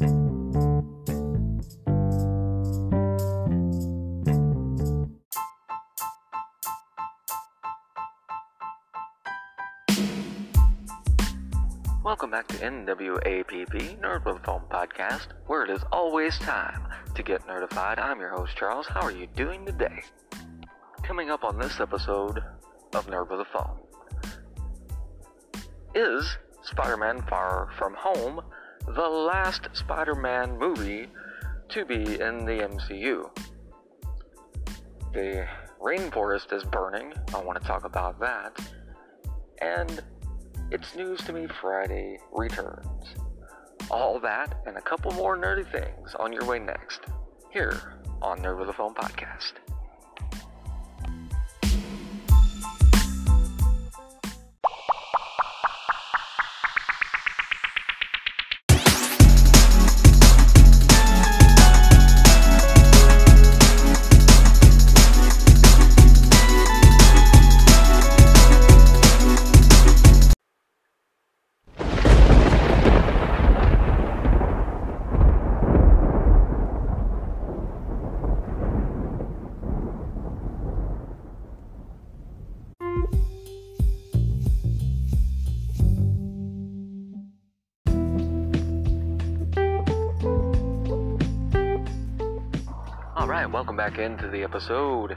Welcome back to NWAPP, Nerd with Phone podcast, where it is always time to get nerdified. I'm your host, Charles. How are you doing today? Coming up on this episode of Nerd with a Phone is Spider Man Far From Home, the last Spider Man movie to be in the MCU. The rainforest is burning. I want to talk about that. And it's News to Me Friday returns. All that and a couple more nerdy things on your way next, here on Nerd with a Phone Podcast. Alright, welcome back into the episode.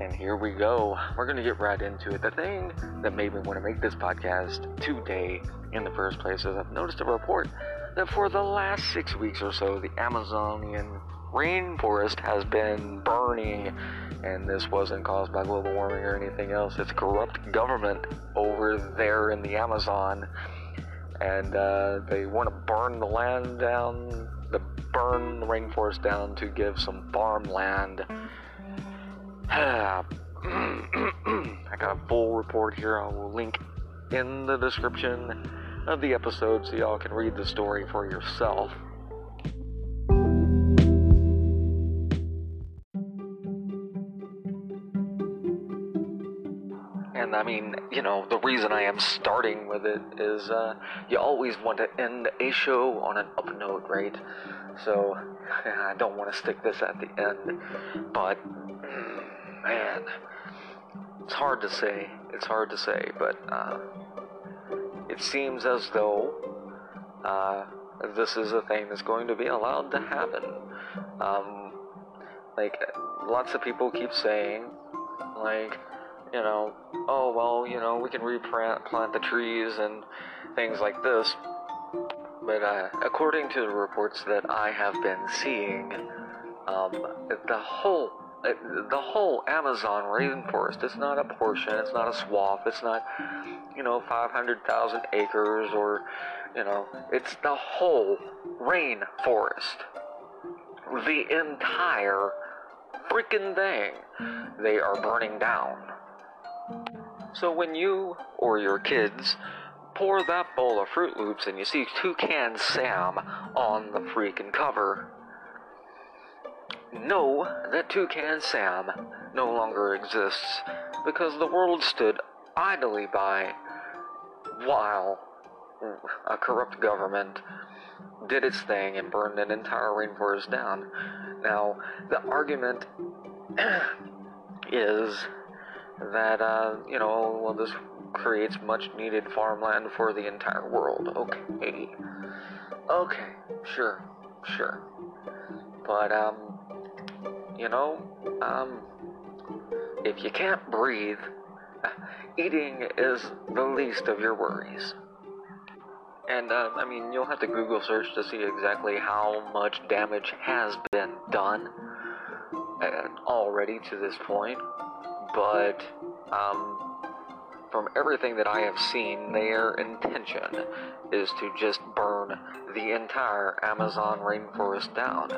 And here we go. We're going to get right into it. The thing that made me want to make this podcast today in the first place is I've noticed a report that for the last six weeks or so, the Amazonian rainforest has been burning. And this wasn't caused by global warming or anything else. It's corrupt government over there in the Amazon. And uh, they want to burn the land down, the burn the rainforest down to give some farmland. I got a full report here. I will link in the description of the episode so y'all can read the story for yourself. You know, the reason I am starting with it is uh, you always want to end a show on an up note, right? So I don't want to stick this at the end, but man, it's hard to say. It's hard to say, but uh, it seems as though uh, this is a thing that's going to be allowed to happen. Um, like, lots of people keep saying, like, you know, oh, well, you know, we can replant plant the trees and things like this. But uh, according to the reports that I have been seeing, um, the whole uh, the whole Amazon rainforest. It's not a portion. It's not a swath. It's not, you know, 500,000 acres or, you know, it's the whole rainforest. The entire freaking thing. They are burning down. So when you or your kids pour that bowl of Froot Loops and you see Toucan Sam on the freaking cover, know that Toucan Sam no longer exists because the world stood idly by while a corrupt government did its thing and burned an entire rainforest down. Now, the argument is that, uh, you know, well, this creates much needed farmland for the entire world. Okay. Okay, sure, sure. But, um, you know, um, if you can't breathe, eating is the least of your worries. And, uh, I mean, you'll have to Google search to see exactly how much damage has been done uh, already to this point. But, um, from everything that I have seen, their intention is to just burn the entire Amazon rainforest down.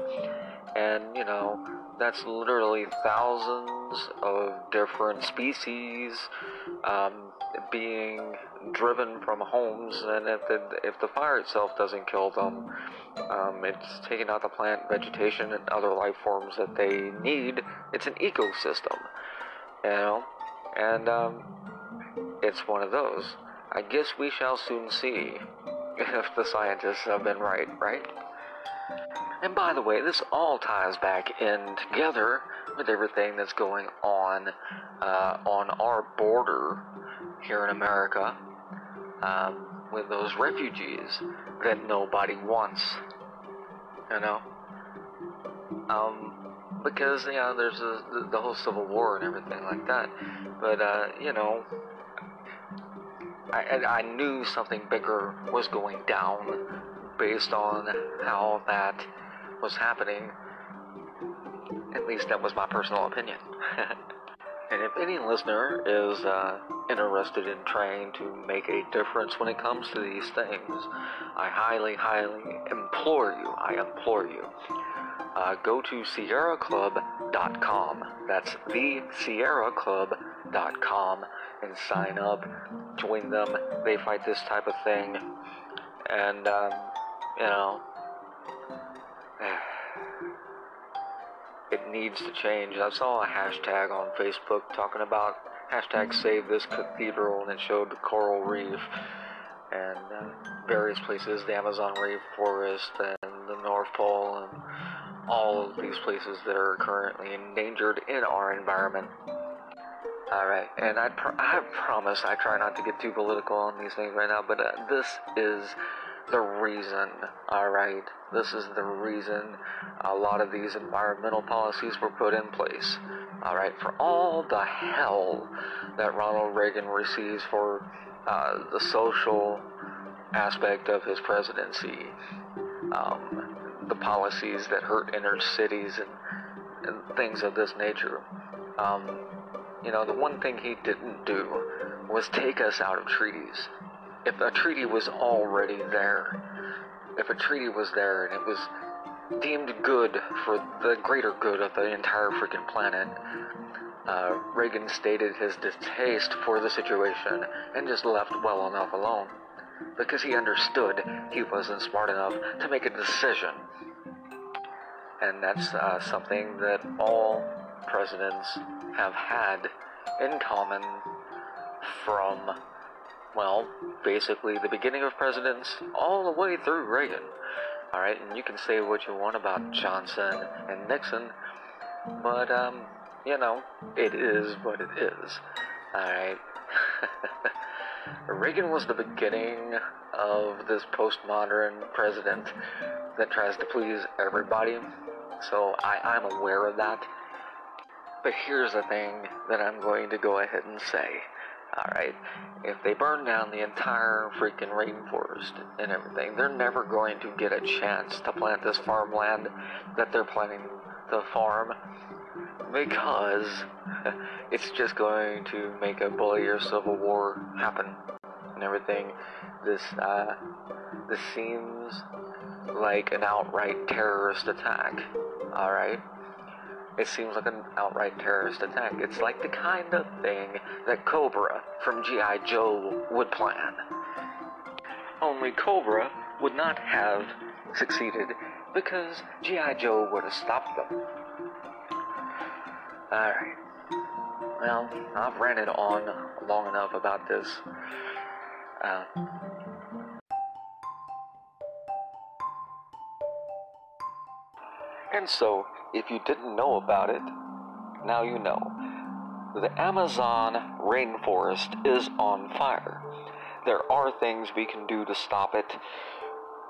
And, you know, that's literally thousands of different species um, being driven from homes, and if the if the fire itself doesn't kill them, um, it's taking out the plant, vegetation, and other life forms that they need. It's an ecosystem, you know, and um, it's one of those. I guess we shall soon see if the scientists have been right, right? And by the way, this all ties back in together with everything that's going on uh, on our border here in America um, with those refugees that nobody wants. You know? Um, because, you know, there's a, the, whole Civil War and everything like that. But, uh, you know, I, I knew something bigger was going down based on how that was happening. At least that was my personal opinion. and if any listener is uh, interested in trying to make a difference when it comes to these things, I highly, highly implore you, I implore you, uh, go to SierraClub.com. That's the SierraClub.com and sign up, join them. They fight this type of thing, and um, you know, it needs to change. I saw a hashtag on Facebook talking about hashtag save this cathedral, and it showed the coral reef and uh, various places, the Amazon rainforest and the North Pole, and all of these places that are currently endangered in our environment. Alright, and I, pr- I promise I try not to get too political on these things right now, but uh, this is the reason, alright? This is the reason a lot of these environmental policies were put in place, alright? For all the hell that Ronald Reagan receives for uh, the social aspect of his presidency, um, the policies that hurt inner cities and, and things of this nature. Um, you know, the one thing he didn't do was take us out of treaties. If a treaty was already there, if a treaty was there and it was deemed good for the greater good of the entire freaking planet, uh, Reagan stated his distaste for the situation and just left well enough alone because he understood he wasn't smart enough to make a decision. And that's uh, something that all presidents have had in common from, well, basically the beginning of presidents all the way through Reagan. Alright, and you can say what you want about Johnson and Nixon, but, um, you know, it is what it is. Alright? Reagan was the beginning of this postmodern president that tries to please everybody, so I, I'm aware of that. But here's the thing that I'm going to go ahead and say. Alright, if they burn down the entire freaking rainforest and everything, they're never going to get a chance to plant this farmland that they're planning to farm because it's just going to make a bullier civil war happen and everything. This uh, this seems like an outright terrorist attack. All right. It seems like an outright terrorist attack. It's like the kind of thing that Cobra from G.I. Joe would plan. Only Cobra would not have succeeded because G.I. Joe would have stopped them. Alright. Well, I've ranted on long enough about this. Uh, and so, if you didn't know about it, now you know. The Amazon rainforest is on fire. There are things we can do to stop it,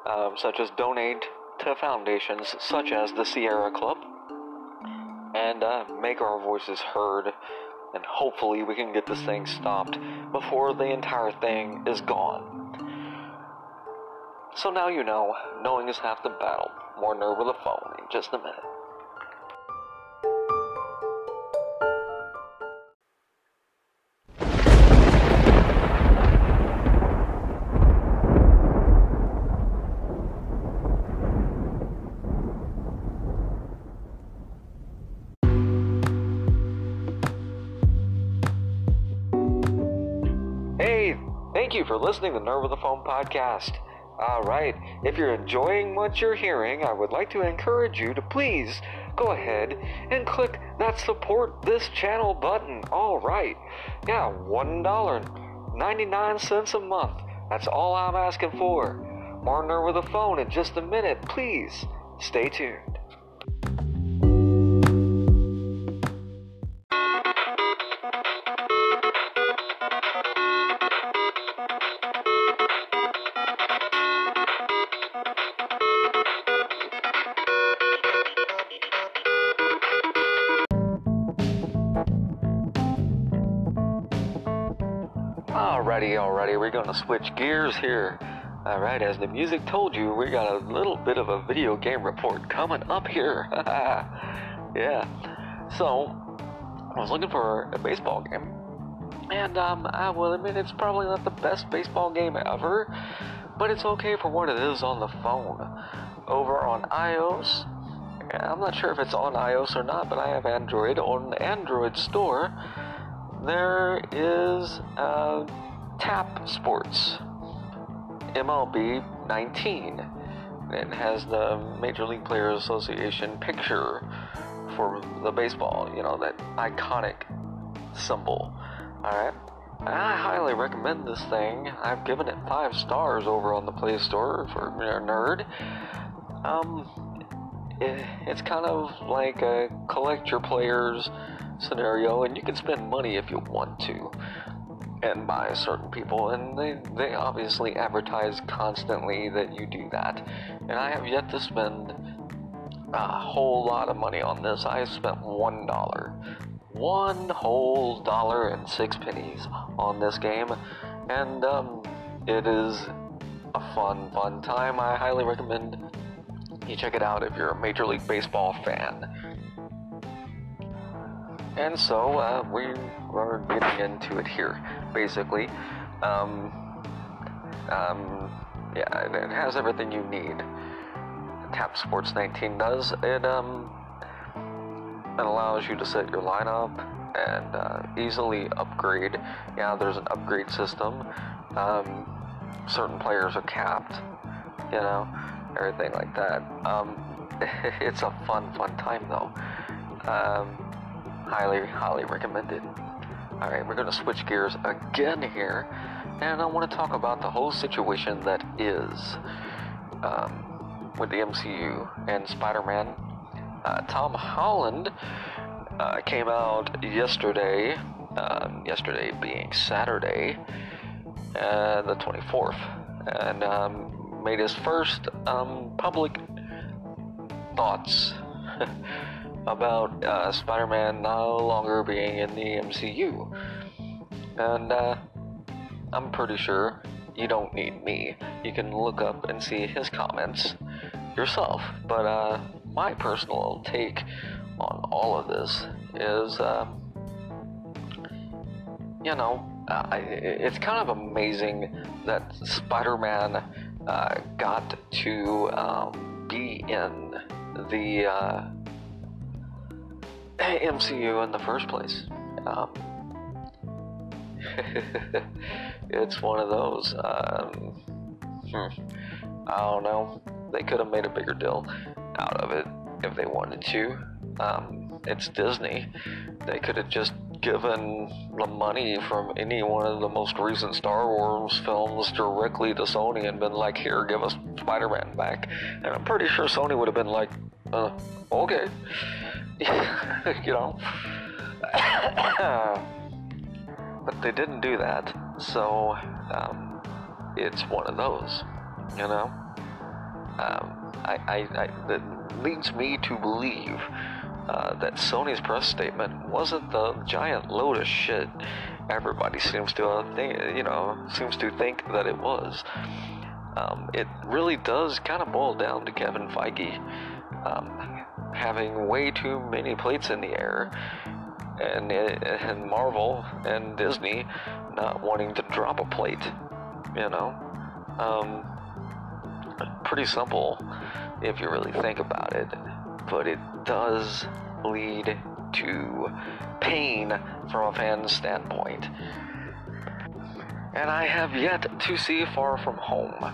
um, such as donate to foundations such as the Sierra Club and uh, make our voices heard. And hopefully, we can get this thing stopped before the entire thing is gone. So now you know, knowing is half the battle. More nerd with a phone in just a minute. For listening to Nerd with a Phone podcast. Alright, if you're enjoying what you're hearing, I would like to encourage you to please go ahead and click that support this channel button. Alright, yeah, $1.99 a month. That's all I'm asking for. More Nerd with a Phone in just a minute, please. Stay tuned. Alrighty, alrighty, we're gonna switch gears here. Alright, as the music told you, we got a little bit of a video game report coming up here. yeah. So, I was looking for a baseball game. And um, I will admit it's probably not the best baseball game ever, but it's okay for what it is on the phone. Over on iOS, I'm not sure if it's on iOS or not, but I have Android. On the Android store, there is uh, Tap Sports MLB 19. It has the Major League Players Association picture for the baseball, you know, that iconic symbol. Alright? I highly recommend this thing. I've given it five stars over on the Play Store for Nerd. Um, it, it's kind of like a collect your players scenario, and you can spend money if you want to and buy certain people, and they, they obviously advertise constantly that you do that. And I have yet to spend a whole lot of money on this. I spent one dollar, one whole dollar and six pennies on this game, and um, it is a fun, fun time. I highly recommend you check it out if you're a Major League Baseball fan. And so uh, we are getting into it here. Basically, um, um, yeah, it, has everything you need. Tap Sports 19 does. It um, it allows you to set your lineup and uh, easily upgrade. Yeah, there's an upgrade system. Um, certain players are capped. You know, everything like that. Um, it's a fun, fun time though. Um, highly, highly recommended. Alright, we're going to switch gears again here, and I want to talk about the whole situation that is um, with the MCU and Spider Man. Uh, Tom Holland uh, came out yesterday, um, yesterday being Saturday, uh, the 24th, and um, made his first um, public thoughts about uh, Spider Man no longer being in the MCU. And uh, I'm pretty sure you don't need me. You can look up and see his comments yourself. But uh, my personal take on all of this is, uh, you know, uh, it's kind of amazing that Spider Man uh, got to um, be in the uh, MCU in the first place. Um, it's one of those. Um, hmm, I don't know. They could have made a bigger deal out of it if they wanted to. Um, it's Disney. They could have just given the money from any one of the most recent Star Wars films directly to Sony and been like, here, give us Spider Man back. And I'm pretty sure Sony would have been like, uh, okay. you know. but they didn't do that, so um, it's one of those, you know. Um, I, I, I, that leads me to believe uh, that Sony's press statement wasn't the giant load of shit everybody seems to uh, think, you know, seems to think that it was. Um, it really does kind of boil down to Kevin Feige. Um, having way too many plates in the air, and, and Marvel and Disney not wanting to drop a plate, you know? Um, pretty simple if you really think about it, but it does lead to pain from a fan's standpoint. And I have yet to see Far From Home.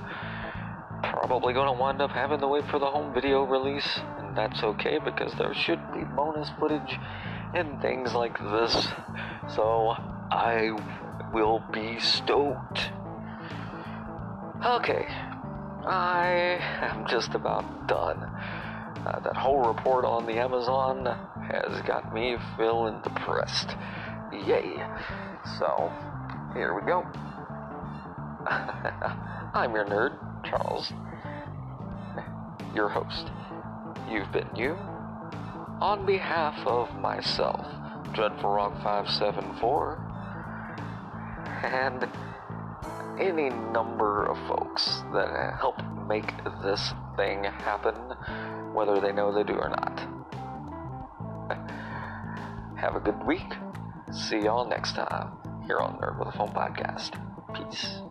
Probably gonna wind up having to wait for the home video release that's okay because there should be bonus footage and things like this. So I will be stoked. Okay, I am just about done. Uh, that whole report on the Amazon has got me feeling depressed. Yay. So, here we go. I'm your nerd, Charles, your host. You've been you. On behalf of myself, Dreadful Rock 574, and any number of folks that help make this thing happen, whether they know they do or not. Have a good week. See y'all next time here on Nerd with a Phone Podcast. Peace.